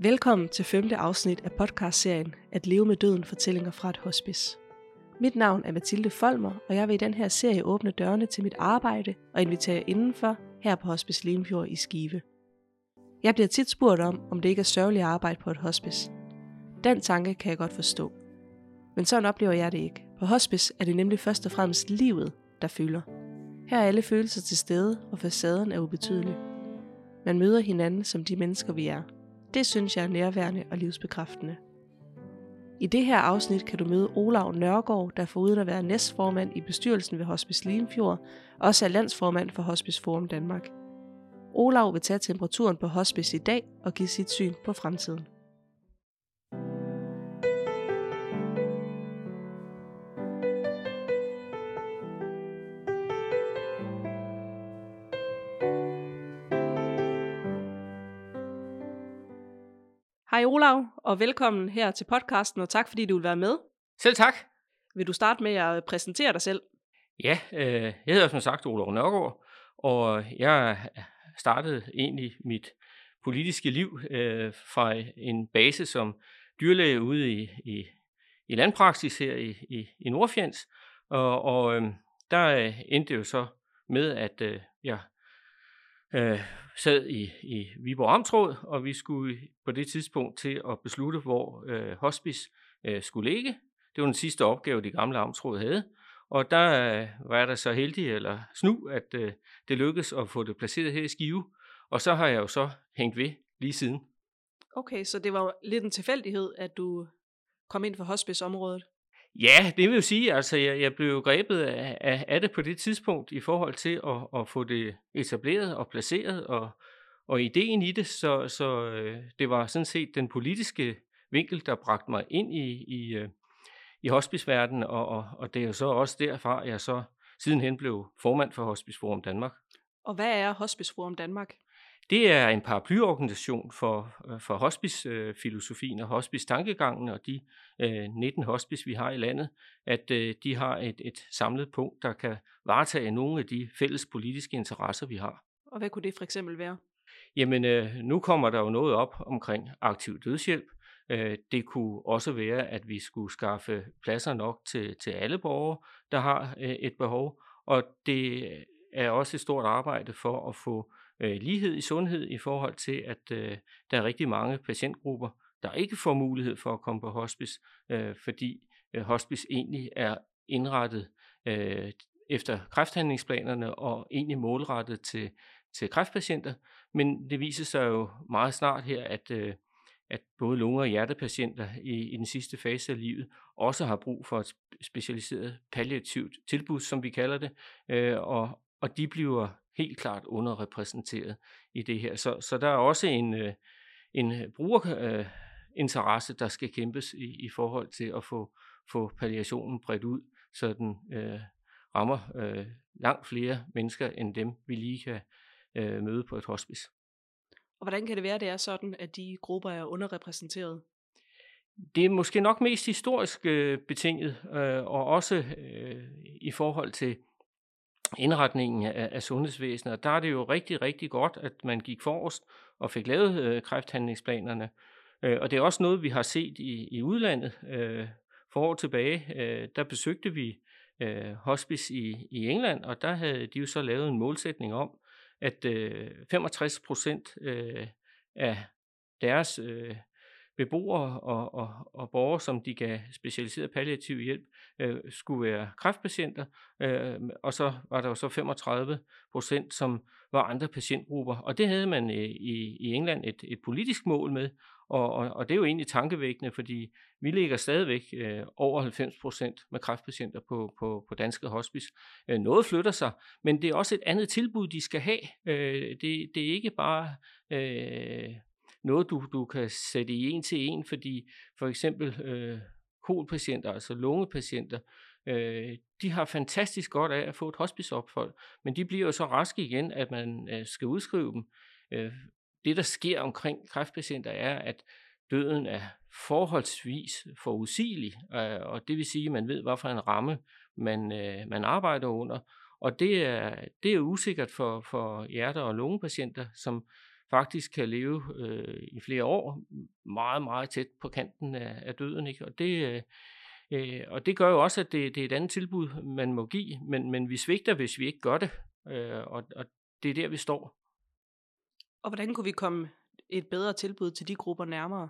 Velkommen til femte afsnit af podcastserien At leve med døden fortællinger fra et hospice. Mit navn er Mathilde Folmer, og jeg vil i den her serie åbne dørene til mit arbejde og invitere indenfor her på Hospice Limfjord i Skive. Jeg bliver tit spurgt om, om det ikke er sørgeligt arbejde på et hospice. Den tanke kan jeg godt forstå. Men sådan oplever jeg det ikke. På hospice er det nemlig først og fremmest livet, der fylder. Her er alle følelser til stede, og facaden er ubetydelig. Man møder hinanden som de mennesker, vi er. Det synes jeg er nærværende og livsbekræftende. I det her afsnit kan du møde Olav Nørgaard, der foruden at være næstformand i bestyrelsen ved Hospice Limfjord, også er landsformand for Hospice Forum Danmark. Olav vil tage temperaturen på hospice i dag og give sit syn på fremtiden. Hej Olav, og velkommen her til podcasten, og tak fordi du vil være med. Selv tak. Vil du starte med at præsentere dig selv? Ja, øh, jeg hedder som sagt Olof Nørgaard, og jeg startede egentlig mit politiske liv øh, fra en base som dyrlæge ude i, i, i landpraksis her i, i, i Nordfjends. Og, og øh, der endte det jo så med, at øh, jeg øh, sad i, i Viborg Amtråd, og vi skulle på det tidspunkt til at beslutte, hvor øh, hospice øh, skulle ligge. Det var den sidste opgave, de gamle amtråd havde. Og der øh, var der så heldig eller snu, at øh, det lykkedes at få det placeret her i Skive. Og så har jeg jo så hængt ved lige siden. Okay, så det var lidt en tilfældighed, at du kom ind for hospiceområdet? Ja, det vil jo sige, altså jeg, jeg blev grebet af, af, af det på det tidspunkt i forhold til at, at få det etableret og placeret og, og ideen i det, så, så øh, det var sådan set den politiske vinkel, der bragte mig ind i, i, øh, i hospiceverdenen, og, og, og det er jo så også derfra, jeg så sidenhen blev formand for Hospice Forum Danmark. Og hvad er Hospice Forum Danmark? Det er en paraplyorganisation for, øh, for hospice-filosofien og hospice-tankegangen, og de øh, 19 hospice, vi har i landet, at øh, de har et, et samlet punkt, der kan varetage nogle af de fælles politiske interesser, vi har. Og hvad kunne det for eksempel være? Jamen, øh, nu kommer der jo noget op omkring aktiv dødshjælp. Øh, det kunne også være, at vi skulle skaffe pladser nok til, til alle borgere, der har øh, et behov, og det er også et stort arbejde for at få øh, lighed i sundhed i forhold til, at øh, der er rigtig mange patientgrupper, der ikke får mulighed for at komme på hospice, øh, fordi øh, hospice egentlig er indrettet øh, efter kræfthandlingsplanerne og egentlig målrettet til, til kræftpatienter. Men det viser sig jo meget snart her, at, øh, at både lunge- og hjertepatienter i, i den sidste fase af livet også har brug for et specialiseret palliativt tilbud, som vi kalder det, øh, og, og de bliver helt klart underrepræsenteret i det her. Så, så der er også en, øh, en brugerinteresse, der skal kæmpes i, i forhold til at få, få palliationen bredt ud, så den øh, rammer øh, langt flere mennesker end dem, vi lige kan øh, møde på et hospice. Og hvordan kan det være, det er sådan, at de grupper er underrepræsenteret? Det er måske nok mest historisk øh, betinget, øh, og også øh, i forhold til indretningen af, af sundhedsvæsenet. Og der er det jo rigtig, rigtig godt, at man gik forrest og fik lavet øh, kræfthandlingsplanerne. Øh, og det er også noget, vi har set i, i udlandet. Øh, for år tilbage, øh, der besøgte vi øh, hospice i, i England, og der havde de jo så lavet en målsætning om, at øh, 65 procent øh, af deres øh, beboere og, og, og borgere, som de gav specialiseret palliativ hjælp, øh, skulle være kræftpatienter, øh, og så var der jo så 35 procent, som var andre patientgrupper. Og det havde man øh, i, i England et, et politisk mål med, og, og, og det er jo egentlig tankevækkende, fordi vi ligger stadigvæk øh, over 90 procent med kræftpatienter på, på, på danske hospice. Øh, noget flytter sig, men det er også et andet tilbud, de skal have. Øh, det, det er ikke bare... Øh, noget, du, du kan sætte i en til en, fordi for eksempel øh, kolpatienter, altså lungepatienter, øh, de har fantastisk godt af at få et hospiceophold, men de bliver jo så raske igen, at man øh, skal udskrive dem. Øh, det, der sker omkring kræftpatienter, er, at døden er forholdsvis forudsigelig, øh, og det vil sige, at man ved, hvad for en ramme man, øh, man arbejder under. Og det er, det er usikkert for, for hjerte- og lungepatienter, som faktisk kan leve øh, i flere år, meget, meget tæt på kanten af, af døden. Ikke? Og, det, øh, øh, og det gør jo også, at det, det er et andet tilbud, man må give, men, men vi svigter, hvis vi ikke gør det, øh, og, og det er der, vi står. Og hvordan kunne vi komme et bedre tilbud til de grupper nærmere?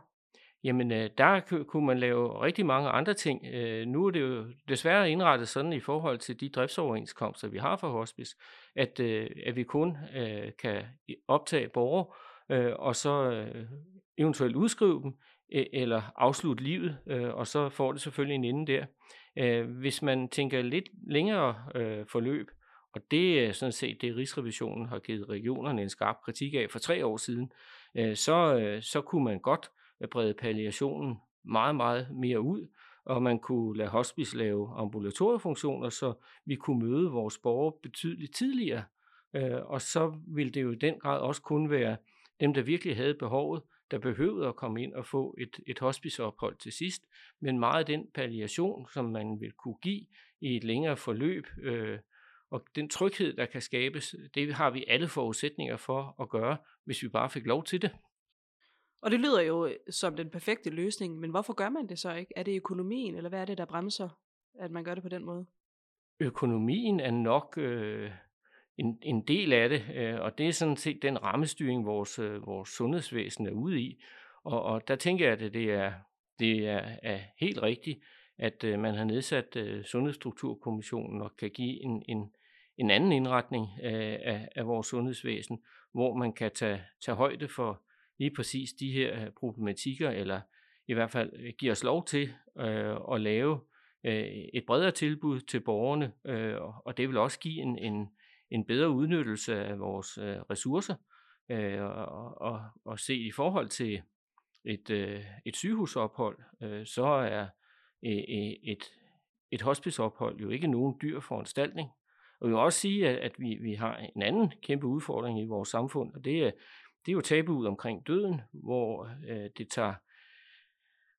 Jamen, øh, der kunne man lave rigtig mange andre ting. Øh, nu er det jo desværre indrettet sådan i forhold til de driftsoverenskomster, vi har for hospice, at, øh, at vi kun øh, kan optage borgere, øh, og så øh, eventuelt udskrive dem, øh, eller afslutte livet, og så får det selvfølgelig en ende der. Hvis man tænker lidt længere forløb, og det er sådan set det, Rigsrevisionen har givet regionerne en skarp kritik af for tre år siden, så, så kunne man godt brede palliationen meget, meget mere ud, og man kunne lade hospice lave ambulatoriefunktioner, så vi kunne møde vores borgere betydeligt tidligere. Øh, og så ville det jo i den grad også kun være dem, der virkelig havde behovet, der behøvede at komme ind og få et, et hospiceophold til sidst. Men meget af den palliation, som man vil kunne give i et længere forløb, øh, og den tryghed, der kan skabes, det har vi alle forudsætninger for at gøre, hvis vi bare fik lov til det. Og det lyder jo øh, som den perfekte løsning, men hvorfor gør man det så ikke? Er det økonomien, eller hvad er det, der bremser, at man gør det på den måde? Økonomien er nok øh, en, en del af det, øh, og det er sådan set den rammestyring, vores, øh, vores sundhedsvæsen er ude i. Og, og der tænker jeg, at det er, det er, er helt rigtigt, at øh, man har nedsat øh, Sundhedsstrukturkommissionen og kan give en, en, en anden indretning øh, af, af vores sundhedsvæsen, hvor man kan tage, tage højde for lige præcis de her øh, problematikker, eller i hvert fald øh, giver os lov til øh, at lave øh, et bredere tilbud til borgerne, øh, og det vil også give en, en, en bedre udnyttelse af vores øh, ressourcer, øh, og, og, og se i forhold til et, øh, et sygehusophold, øh, så er øh, øh et, et hospiceophold jo ikke nogen dyr foranstaltning. Og vi vil også sige, at, at vi, vi har en anden kæmpe udfordring i vores samfund, og det er det er jo tabuet omkring døden, hvor øh, det tager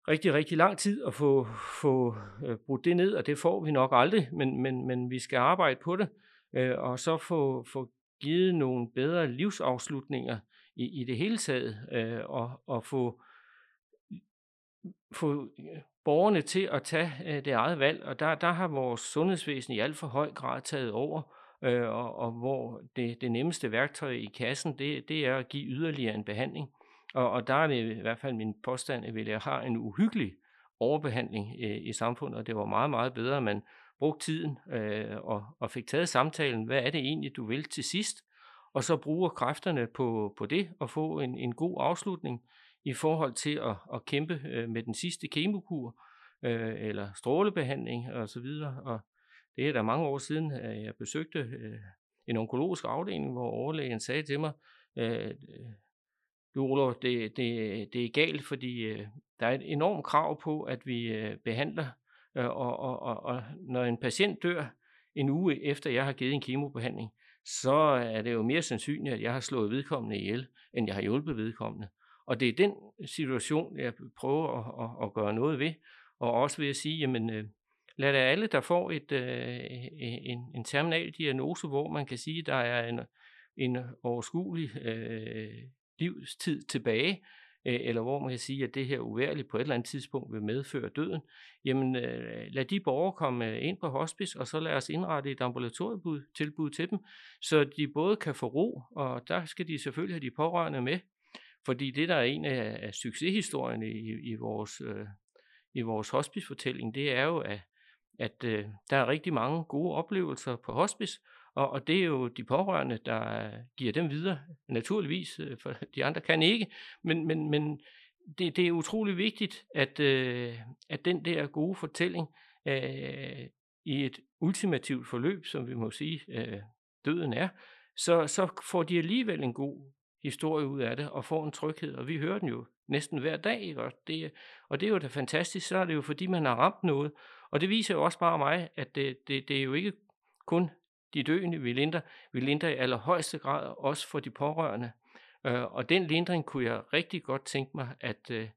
rigtig, rigtig lang tid at få, få øh, brudt det ned, og det får vi nok aldrig, men, men, men vi skal arbejde på det, øh, og så få, få givet nogle bedre livsafslutninger i, i det hele taget, øh, og, og få, få øh, borgerne til at tage øh, det eget valg, og der, der har vores sundhedsvæsen i alt for høj grad taget over, øh, og, og hvor det, det nemmeste værktøj i kassen, det, det er at give yderligere en behandling. Og, og der er det i hvert fald min påstand, at vi har en uhyggelig overbehandling øh, i samfundet, og det var meget, meget bedre, at man brugte tiden øh, og, og fik taget samtalen, hvad er det egentlig, du vil til sidst, og så bruger kræfterne på, på det og få en, en god afslutning i forhold til at, at kæmpe øh, med den sidste kemokur øh, eller strålebehandling osv. Og, så videre. og det er da mange år siden, at jeg besøgte øh, en onkologisk afdeling, hvor overlægen sagde til mig, øh, øh du Olof, det, det, det er galt, fordi der er et enormt krav på, at vi behandler, og, og, og, og når en patient dør en uge efter, jeg har givet en kemobehandling, så er det jo mere sandsynligt, at jeg har slået vedkommende ihjel, end jeg har hjulpet vedkommende. Og det er den situation, jeg prøver at, at, at gøre noget ved, og også ved at sige, jamen, øh, lad da alle, der får et, øh, e, e, en, en terminal diagnose, hvor man kan sige, der er en, en overskuelig øh, livstid tilbage, øh, eller hvor man kan sige, at det her uværligt på et eller andet tidspunkt vil medføre døden, jamen øh, lad de borgere komme øh, ind på hospice, og så lad os indrette et ambulatorietilbud til dem, så de både kan få ro, og der skal de selvfølgelig have de pårørende med, fordi det der er en af, af succeshistorierne i, i vores øh, i vores hospicefortælling, det er jo, at at øh, der er rigtig mange gode oplevelser på hospice, og, og det er jo de pårørende, der giver dem videre, naturligvis, øh, for de andre kan ikke, men, men, men det, det er utrolig vigtigt, at, øh, at den der gode fortælling øh, i et ultimativt forløb, som vi må sige, øh, døden er, så, så får de alligevel en god historie ud af det, og får en tryghed, og vi hører den jo næsten hver dag, ikke? Og, det, og det er jo da fantastisk, så er det jo fordi, man har ramt noget, og det viser jo også bare mig, at det, det, det er jo ikke kun de døende, vi linder. Vi linder i allerhøjeste grad også for de pårørende. Øh, og den lindring kunne jeg rigtig godt tænke mig, at øh,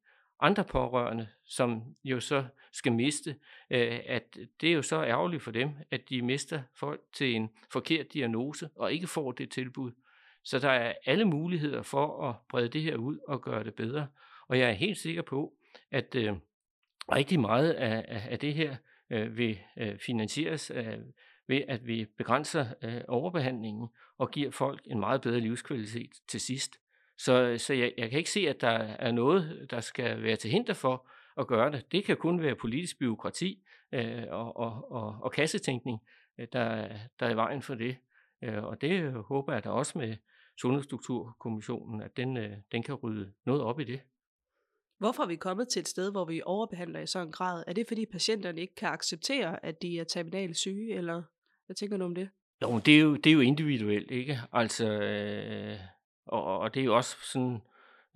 andre pårørende, som jo så skal miste, øh, at det er jo så ærgerligt for dem, at de mister folk til en forkert diagnose og ikke får det tilbud, så der er alle muligheder for at brede det her ud og gøre det bedre. Og jeg er helt sikker på, at øh, rigtig meget af, af, af det her øh, vil øh, finansieres øh, ved, at vi begrænser øh, overbehandlingen og giver folk en meget bedre livskvalitet til sidst. Så, så jeg, jeg kan ikke se, at der er noget, der skal være til hinder for at gøre det. Det kan kun være politisk byråkrati øh, og, og, og, og kassetænkning, øh, der, der er i vejen for det. Øh, og det håber jeg da også med Sundhedsstrukturkommissionen, at den, øh, den kan rydde noget op i det. Hvorfor er vi kommet til et sted, hvor vi overbehandler i sådan en grad? Er det, fordi patienterne ikke kan acceptere, at de er terminale syge, eller hvad tænker du om det? Jo, det er jo, det er jo individuelt, ikke? Altså, øh, og, og det er jo også sådan,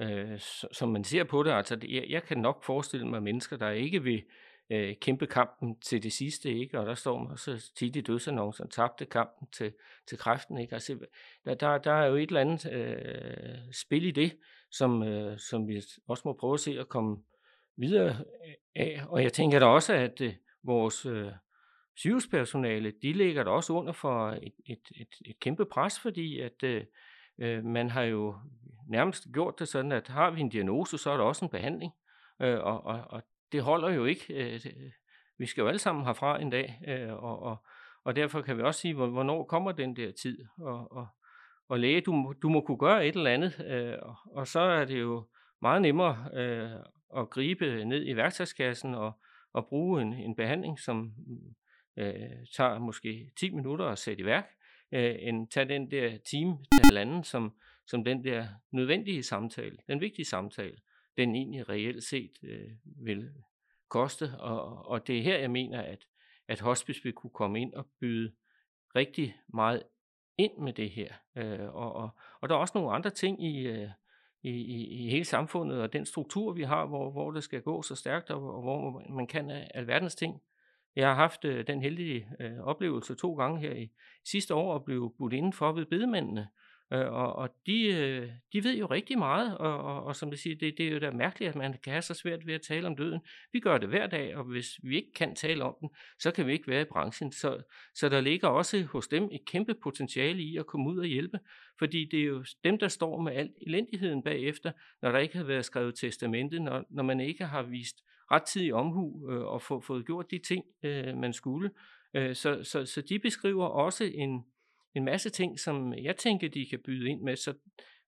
øh, som man ser på det, altså jeg, jeg kan nok forestille mig mennesker, der ikke vil øh, kæmpe kampen til det sidste, ikke? og der står man også tit i dødsannoncen, tabte kampen til, til kræften. Ikke? Altså, der, der, der er jo et eller andet øh, spil i det, som, øh, som vi også må prøve at se at komme videre af. Og jeg tænker da også, at øh, vores øh, sygehuspersonale, de ligger da også under for et, et, et, et kæmpe pres, fordi at øh, øh, man har jo nærmest gjort det sådan, at har vi en diagnose, så er der også en behandling. Øh, og, og, og det holder jo ikke. Øh, øh, vi skal jo alle sammen herfra en dag, øh, og, og, og derfor kan vi også sige, hvornår kommer den der tid. Og, og, og læge, du, du må kunne gøre et eller andet, øh, og så er det jo meget nemmere øh, at gribe ned i værktøjskassen og, og bruge en, en behandling, som øh, tager måske 10 minutter at sætte i værk, øh, end tage den der time til halvanden, som, som den der nødvendige samtale, den vigtige samtale, den egentlig reelt set øh, vil koste. Og, og det er her, jeg mener, at, at hospice vil kunne komme ind og byde rigtig meget ind med det her. Øh, og, og, og der er også nogle andre ting i, øh, i, i, i hele samfundet, og den struktur, vi har, hvor, hvor det skal gå så stærkt, og, og hvor man kan alverdens ting. Jeg har haft øh, den heldige øh, oplevelse to gange her i sidste år at blive budt indenfor ved bedemændene, Øh, Øh, og, og de, øh, de ved jo rigtig meget, og, og, og som jeg siger, det, det er jo da mærkeligt, at man kan have så svært ved at tale om døden. Vi gør det hver dag, og hvis vi ikke kan tale om den, så kan vi ikke være i branchen. Så, så der ligger også hos dem et kæmpe potentiale i at komme ud og hjælpe, fordi det er jo dem, der står med al elendigheden bagefter, når der ikke har været skrevet testamente, når, når man ikke har vist rettidig omhu øh, og få, fået gjort de ting, øh, man skulle. Øh, så, så, så de beskriver også en, en masse ting, som jeg tænker, de kan byde ind med. Så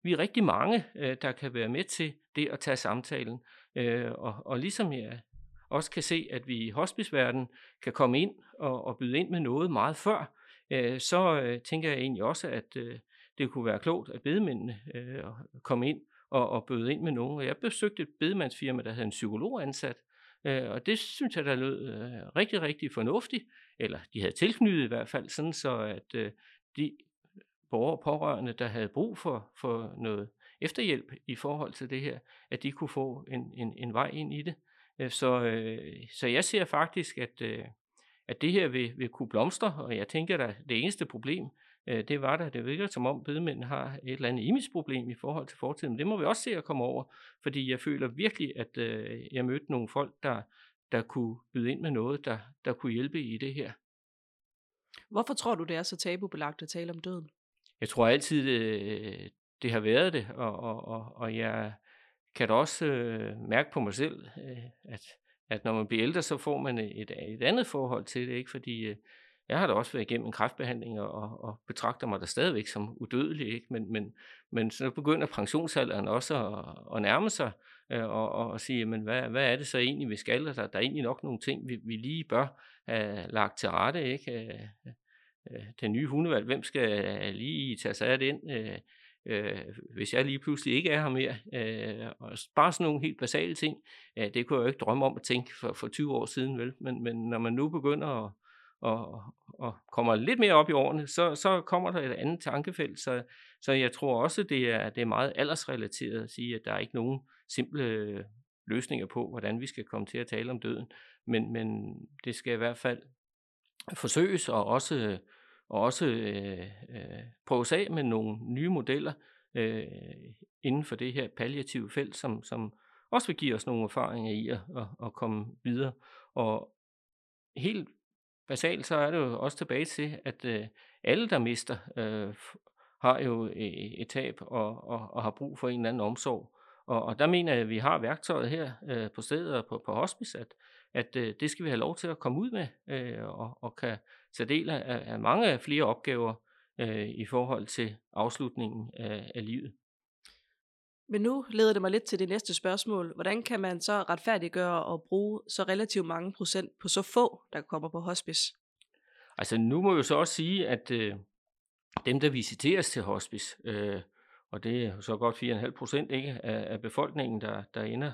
vi er rigtig mange, øh, der kan være med til det at tage samtalen. Øh, og, og ligesom jeg også kan se, at vi i hospiceverdenen kan komme ind og, og byde ind med noget meget før, øh, så tænker jeg egentlig også, at det kunne være klogt, at bedemændene øh, komme ind og, og bøde ind med nogen. Og jeg besøgte et bedemandsfirma, der havde en psykolog ansat, øh, og det synes jeg, der lød øh, rigtig, rigtig fornuftigt, eller de havde tilknyttet i hvert fald, sådan så at øh, de borgere og pårørende, der havde brug for, for noget efterhjælp i forhold til det her, at de kunne få en, en, en vej ind i det. Øh, så, øh, så jeg ser faktisk, at, øh, at det her vil, vil kunne blomstre, og jeg tænker, at det eneste problem, øh, det var der, det virker som om bedemænd har et eller andet problem i forhold til fortiden. Det må vi også se at komme over, fordi jeg føler virkelig, at øh, jeg mødte nogle folk, der, der kunne byde ind med noget, der, der kunne hjælpe i det her. Hvorfor tror du, det er så tabubelagt at tale om døden? Jeg tror altid, det, øh, det har været det, og, og, og, og jeg kan da også øh, mærke på mig selv, øh, at, at når man bliver ældre, så får man øh, et, et andet forhold til det, ikke? fordi øh, jeg har da også været igennem en kræftbehandling og, og, og betragter mig da stadigvæk som udødelig, ikke? Men, men, men så begynder pensionsalderen også at, at nærme sig øh, og, og, og sige, men hvad, hvad er det så egentlig, vi skal? Der, der er egentlig nok nogle ting, vi, vi lige bør have lagt til rette. Ikke? Øh, øh, den nye hundevalg, hvem skal lige tage sig af den? Øh, øh, hvis jeg lige pludselig ikke er her mere. Øh, og bare sådan nogle helt basale ting, øh, det kunne jeg jo ikke drømme om at tænke for, for 20 år siden, vel? Men, men når man nu begynder at og, og kommer lidt mere op i årene, så, så kommer der et andet tankefelt. Så, så jeg tror også, det er, det er meget aldersrelateret at sige, at der er ikke nogen simple løsninger på, hvordan vi skal komme til at tale om døden. Men, men det skal i hvert fald forsøges og også, og også øh, øh, prøves af med nogle nye modeller øh, inden for det her palliative felt, som, som også vil give os nogle erfaringer i at, at, at komme videre. Og helt basalt, så er det jo også tilbage til, at øh, alle, der mister, øh, har jo øh, et tab og, og, og har brug for en eller anden omsorg. Og, og der mener jeg, at vi har værktøjet her øh, på stedet og på, på hospice, at, at øh, det skal vi have lov til at komme ud med øh, og, og kan tage del af, af mange flere opgaver øh, i forhold til afslutningen af, af livet. Men nu leder det mig lidt til det næste spørgsmål. Hvordan kan man så retfærdiggøre og bruge så relativt mange procent på så få, der kommer på hospice? Altså nu må jeg jo så også sige, at øh, dem, der visiteres til hospice, øh, og det er så godt 4,5 procent ikke, af, af befolkningen, der, der ender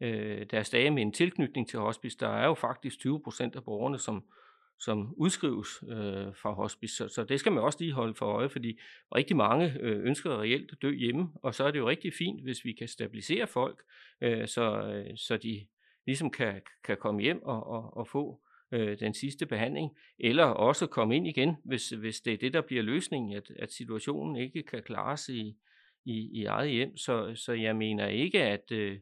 øh, deres dage med en tilknytning til hospice, der er jo faktisk 20 procent af borgerne, som, som udskrives øh, fra hospice. Så, så det skal man også lige holde for øje, fordi rigtig mange øh, ønsker reelt at dø hjemme, og så er det jo rigtig fint, hvis vi kan stabilisere folk, øh, så, øh, så de ligesom kan, kan komme hjem og, og, og få øh, den sidste behandling, eller også komme ind igen, hvis, hvis det er det, der bliver løsningen, at, at situationen ikke kan klares i, i, i eget hjem. Så, så jeg mener ikke, at øh,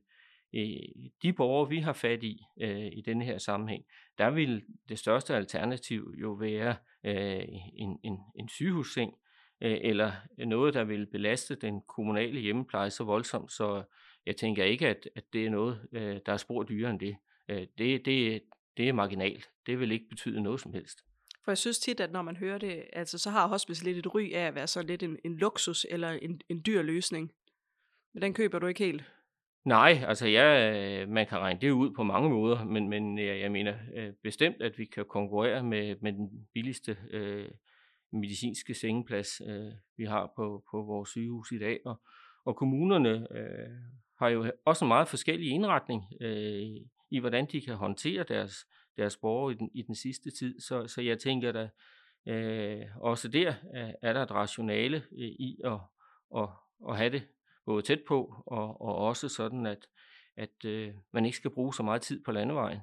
øh, de borgere, vi har fat i øh, i denne her sammenhæng, der vil det største alternativ jo være øh, en, en, en sygehusseng, øh, eller noget, der vil belaste den kommunale hjemmepleje så voldsomt, så jeg tænker ikke, at, at det er noget, øh, der er spor dyrere end det. Øh, det, det. Det er marginalt. Det vil ikke betyde noget som helst. For jeg synes tit, at når man hører det, altså så har hospice lidt et ry af at være så lidt en, en luksus eller en, en dyr løsning. Men den køber du ikke helt? Nej, altså ja, man kan regne det ud på mange måder, men, men jeg, jeg mener øh, bestemt, at vi kan konkurrere med, med den billigste øh, medicinske sengeplads, øh, vi har på, på vores sygehus i dag. Og, og kommunerne øh, har jo også en meget forskellig indretning øh, i, hvordan de kan håndtere deres, deres borgere i den, i den sidste tid. Så, så jeg tænker da, øh, også der øh, er der et rationale øh, i at, at, at have det både tæt på, og, og også sådan, at, at øh, man ikke skal bruge så meget tid på landevejen.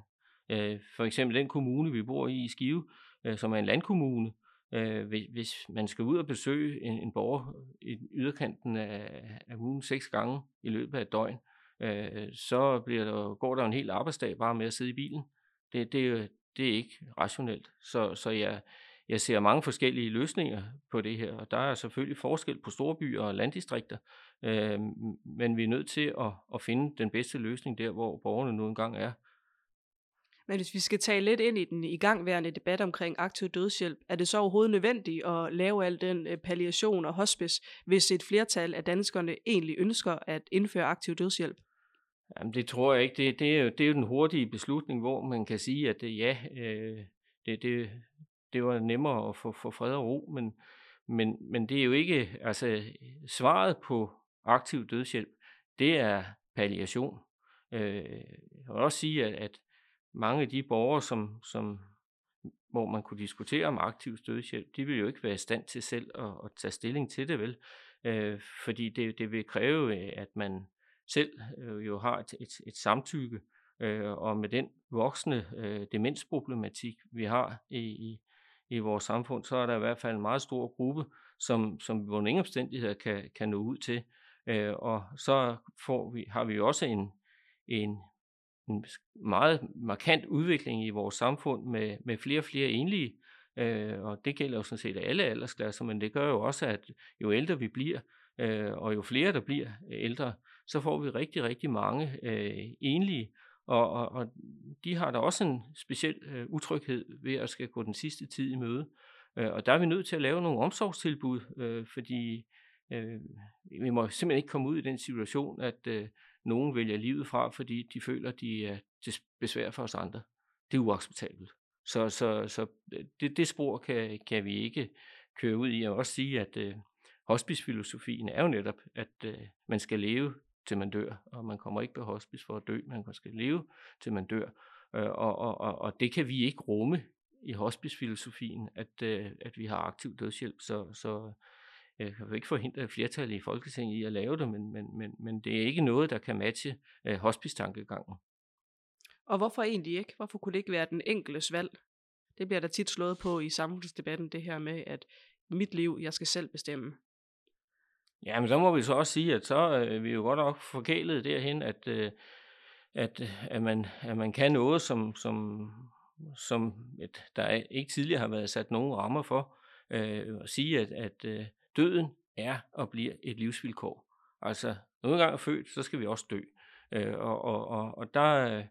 Øh, for eksempel den kommune, vi bor i i Skive, øh, som er en landkommune, øh, hvis man skal ud og besøge en, en borger i yderkanten af, af ugen seks gange i løbet af et døgn, øh, så bliver der, går der en hel arbejdsdag bare med at sidde i bilen. Det, det, øh, det er ikke rationelt. Så, så jeg, jeg ser mange forskellige løsninger på det her, og der er selvfølgelig forskel på storbyer og landdistrikter, øh, men vi er nødt til at, at finde den bedste løsning der, hvor borgerne nu engang er. Men hvis vi skal tage lidt ind i den igangværende debat omkring aktiv dødshjælp, er det så overhovedet nødvendigt at lave al den øh, palliation og hospice, hvis et flertal af danskerne egentlig ønsker at indføre aktiv dødshjælp? Jamen, det tror jeg ikke. Det, det, er jo, det er jo den hurtige beslutning, hvor man kan sige, at det, ja, øh, det, det, det var nemmere at få, få fred og ro, men, men, men det er jo ikke, altså svaret på aktiv dødshjælp, det er palliation. Øh, jeg vil også sige, at, at mange af de borgere, som, som, hvor man kunne diskutere om aktiv dødshjælp, de vil jo ikke være i stand til selv at, at tage stilling til det, vel? Øh, fordi det, det vil kræve, øh, at man selv øh, jo har et, et, et samtykke, øh, og med den voksne øh, demensproblematik, vi har i, i, i vores samfund, så er der i hvert fald en meget stor gruppe, som, som vi under ingen omstændigheder kan, kan nå ud til. Øh, og så får vi, har vi jo også en, en, en meget markant udvikling i vores samfund med, med flere og flere enlige, øh, og det gælder jo sådan set alle aldersklasser, men det gør jo også, at jo ældre vi bliver, øh, og jo flere der bliver ældre, så får vi rigtig, rigtig mange øh, enlige, og, og, og de har da også en speciel øh, utryghed ved at skal gå den sidste tid i møde. Øh, og der er vi nødt til at lave nogle omsorgstilbud, øh, fordi øh, vi må simpelthen ikke komme ud i den situation, at øh, nogen vælger livet fra, fordi de føler, de er til besvær for os andre. Det er uacceptabelt. Så, så, så øh, det, det spor kan, kan vi ikke køre ud i. Jeg vil også sige, at øh, hospicefilosofien er jo netop, at øh, man skal leve til man dør, og man kommer ikke på hospice for at dø, man skal leve til man dør. Øh, og, og, og, og det kan vi ikke rumme i hospicefilosofien, at, øh, at vi har aktiv dødshjælp, så, så jeg kan ikke forhindre et flertal i Folketinget i at lave det, men, men, men, men det er ikke noget, der kan matche øh, hospice-tankegangen. Og hvorfor egentlig ikke? Hvorfor kunne det ikke være den enkeltes valg? Det bliver der tit slået på i samfundsdebatten, det her med, at mit liv, jeg skal selv bestemme. Ja, men så må vi så også sige, at så øh, vi jo godt nok forkælet derhen, at, øh, at, at, man, at man kan noget, som, som, som et, der ikke tidligere har været sat nogen rammer for. Øh, at sige, at, at øh, døden er og bliver et livsvilkår. Altså, når en gang er født, så skal vi også dø. Øh, og, og, og, og der øh,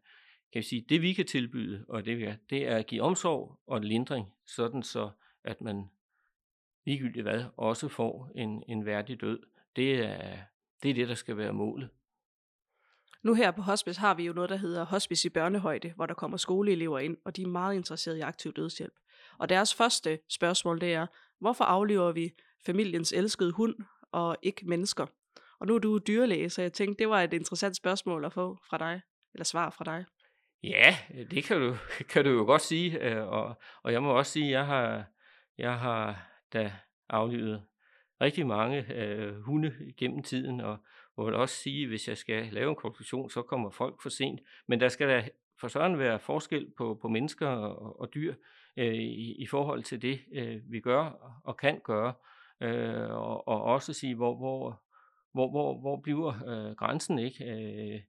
kan vi sige, det vi kan tilbyde, og det, vi er, det er at give omsorg og lindring, sådan så at man ligegyldigt hvad, også får en, en værdig død. Det er, det er det, der skal være målet. Nu her på hospice har vi jo noget, der hedder hospice i børnehøjde, hvor der kommer skoleelever ind, og de er meget interesserede i aktiv dødshjælp. Og deres første spørgsmål det er, hvorfor aflever vi familiens elskede hund og ikke mennesker? Og nu er du dyrlæge, så jeg tænkte, det var et interessant spørgsmål at få fra dig, eller svar fra dig. Ja, det kan du, kan du jo godt sige, øh, og, og jeg må også sige, at jeg har, jeg har der aflivede rigtig mange øh, hunde gennem tiden, og jeg vil også sige, hvis jeg skal lave en konklusion, så kommer folk for sent. Men der skal da for sådan være forskel på, på mennesker og, og dyr øh, i, i forhold til det, øh, vi gør og kan gøre, øh, og, og også sige, hvor, hvor, hvor, hvor, hvor bliver øh, grænsen ikke? Øh,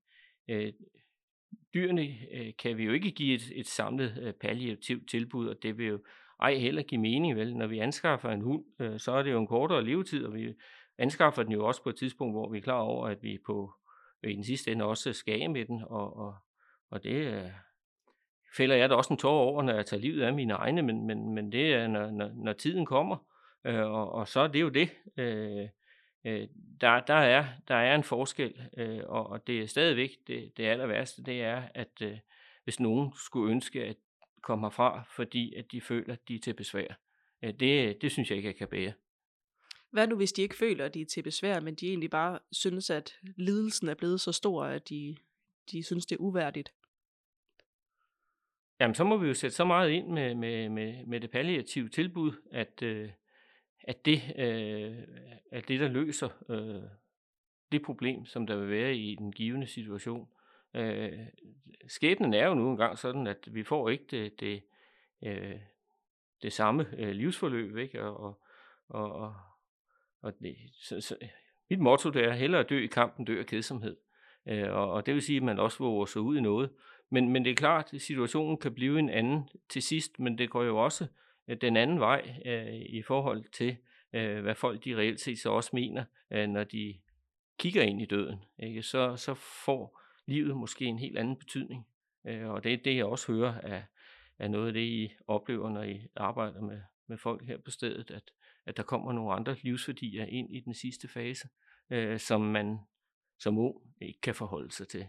øh, dyrene øh, kan vi jo ikke give et, et samlet øh, palliativt tilbud, og det vil jo ej heller give mening, vel? Når vi anskaffer en hund, øh, så er det jo en kortere levetid, og vi anskaffer den jo også på et tidspunkt, hvor vi er klar over, at vi på i den sidste ende også skal af med den, og, og, og det øh, fælder jeg da også en tår over, når jeg tager livet af mine egne, men, men, men det er, når, når, når tiden kommer, øh, og, og så er det jo det. Øh, øh, der, der, er, der er en forskel, øh, og, og det er stadigvæk det, det aller værste, det er, at øh, hvis nogen skulle ønske at komme herfra, fordi at de føler, at de er til besvær, øh, det, det synes jeg ikke, jeg kan bære. Hvad nu, hvis de ikke føler, at de er til besvær, men de egentlig bare synes, at lidelsen er blevet så stor, at de, de synes, det er uværdigt? Jamen, så må vi jo sætte så meget ind med, med, med, med det palliative tilbud, at, øh, at det øh, er det, der løser øh, det problem, som der vil være i den givende situation. Øh, skæbnen er jo nu engang sådan, at vi får ikke det, det, øh, det samme øh, livsforløb, ikke? Og, og, og, og det, så, så, mit motto det er hellere dø i kampen, dø af kedsomhed. Øh, og, og det vil sige, at man også våger sig ud i noget. Men, men det er klart, at situationen kan blive en anden til sidst, men det går jo også øh, den anden vej øh, i forhold til, øh, hvad folk de reelt set så også mener, øh, når de kigger ind i døden. Ikke? Så, så får livet måske en helt anden betydning. Øh, og det er det, jeg også hører af, af noget af det, I oplever, når I arbejder med, med folk her på stedet, at, at der kommer nogle andre livsværdier ind i den sidste fase, øh, som man som ung ikke kan forholde sig til.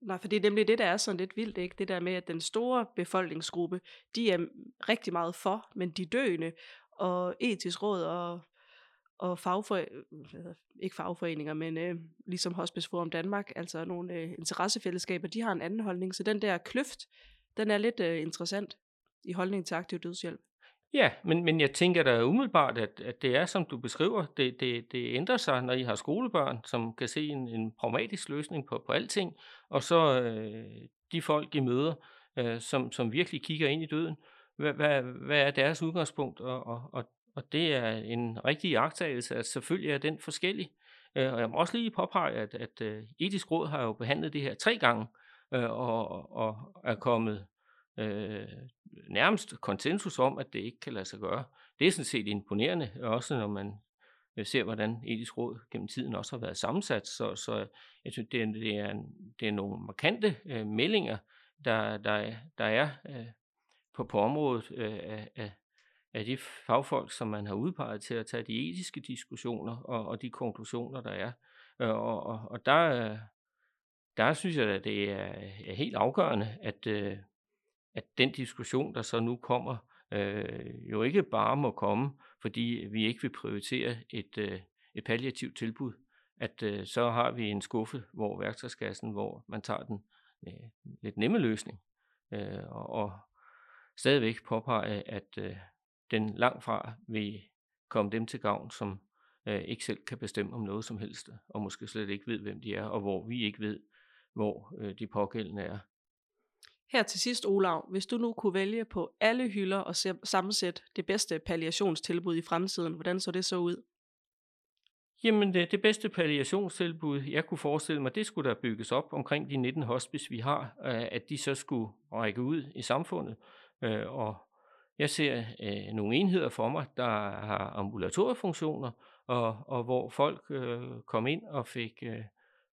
Nej, for det er nemlig det, der er sådan lidt vildt, ikke? Det der med, at den store befolkningsgruppe, de er rigtig meget for, men de døende og etisk råd og, og fagfor, øh, ikke fagforeninger, men øh, ligesom Hospice Forum Danmark, altså nogle øh, interessefællesskaber, de har en anden holdning. Så den der kløft, den er lidt øh, interessant i holdningen til aktiv dødshjælp. Ja, men, men jeg tænker da umiddelbart, at, at det er, som du beskriver, det, det, det ændrer sig, når I har skolebørn, som kan se en, en pragmatisk løsning på, på alting, og så øh, de folk, I møder, øh, som, som virkelig kigger ind i døden. Hvad, hvad, hvad er deres udgangspunkt? Og, og, og, og det er en rigtig jagttagelse, at selvfølgelig er den forskellig. Øh, og jeg må også lige påpege, at, at øh, etisk råd har jo behandlet det her tre gange, øh, og, og er kommet øh, nærmest konsensus om, at det ikke kan lade sig gøre. Det er sådan set imponerende, også når man ser, hvordan etisk råd gennem tiden også har været sammensat. Så, så jeg synes, det er, det er, det er nogle markante øh, meldinger, der, der, der er øh, på, på området øh, af, af de fagfolk, som man har udpeget til at tage de etiske diskussioner og, og de konklusioner, der er. Øh, og, og, og der, der synes jeg, at det er, er helt afgørende, at, øh, at den diskussion, der så nu kommer, øh, jo ikke bare må komme, fordi vi ikke vil prioritere et, øh, et palliativt tilbud, at øh, så har vi en skuffe, hvor værktøjskassen, hvor man tager den øh, lidt nemme løsning, øh, og, og stadigvæk påpege, at øh, den langt fra vil komme dem til gavn, som øh, ikke selv kan bestemme om noget som helst, og måske slet ikke ved, hvem de er, og hvor vi ikke ved, hvor øh, de pågældende er. Her til sidst, Olav, hvis du nu kunne vælge på alle hylder og sammensætte det bedste palliationstilbud i fremtiden, hvordan så det så ud? Jamen, det, det bedste palliationstilbud, jeg kunne forestille mig, det skulle der bygges op omkring de 19 hospice, vi har, øh, at de så skulle række ud i samfundet øh, og jeg ser øh, nogle enheder for mig, der har ambulatoriefunktioner, og, og hvor folk øh, kom ind og fik øh,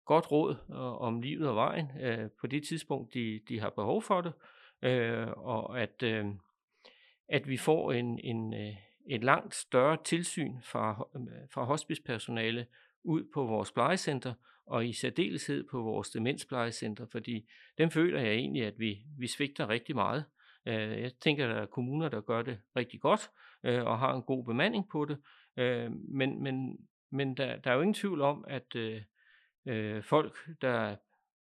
godt råd øh, om livet og vejen øh, på det tidspunkt, de, de har behov for det, øh, og at, øh, at vi får en, en, øh, et langt større tilsyn fra, fra hospicepersonale ud på vores plejecenter, og i særdeleshed på vores demensplejecenter, fordi dem føler jeg egentlig, at vi, vi svigter rigtig meget. Øh, jeg tænker, at der er kommuner, der gør det rigtig godt, øh, og har en god bemanding på det, øh, men, men, men der, der er jo ingen tvivl om, at øh, øh, folk, der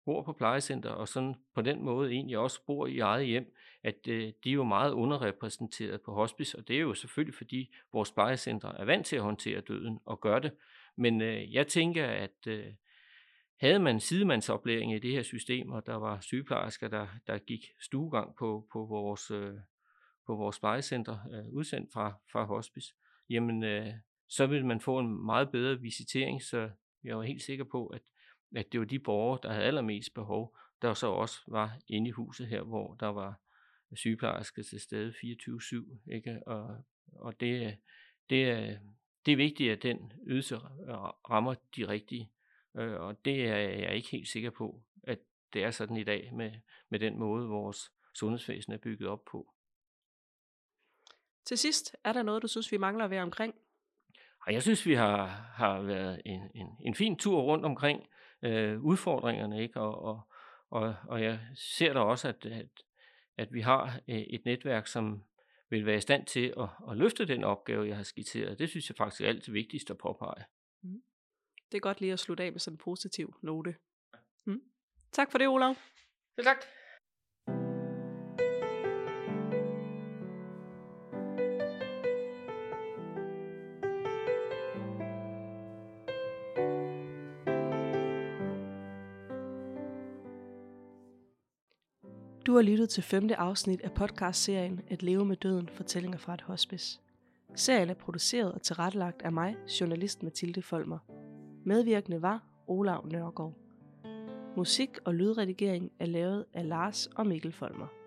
bor på plejecenter, og sådan på den måde egentlig også bor i eget hjem, at øh, de er jo meget underrepræsenteret på hospice, og det er jo selvfølgelig, fordi vores plejecenter er vant til at håndtere døden og gør det. Men øh, jeg tænker, at øh, havde man sidemandsoplæring i det her system, og der var sygeplejersker, der, der gik stuegang på, på vores, øh, på vores plejecenter, øh, udsendt fra, fra hospice, jamen øh, så ville man få en meget bedre visitering, så jeg var helt sikker på, at, at det var de borgere, der havde allermest behov, der så også var inde i huset her, hvor der var sygeplejersker til stede 24-7, ikke? Og, og det, det, er, det er vigtigt, at den ydelse rammer de rigtige. Øh, og det er jeg ikke helt sikker på, at det er sådan i dag med, med den måde, vores sundhedsvæsen er bygget op på. Til sidst, er der noget, du synes, vi mangler at være omkring? Og jeg synes, vi har, har været en, en, en fin tur rundt omkring øh, udfordringerne, ikke? Og, og, og, og jeg ser da også, at, at, at vi har øh, et netværk, som vil være i stand til at, at løfte den opgave, jeg har skitseret. Det synes jeg faktisk er alt det vigtigste at påpege. Mm. Det er godt lige at slutte af med sådan en positiv note. Mm. Tak for det, Olav. Selv tak. Du har lyttet til femte afsnit af podcastserien At leve med døden, fortællinger fra et hospice. Serien er produceret og tilrettelagt af mig, journalist Mathilde Folmer. Medvirkende var Olav Nørgaard. Musik og lydredigering er lavet af Lars og Mikkel Folmer.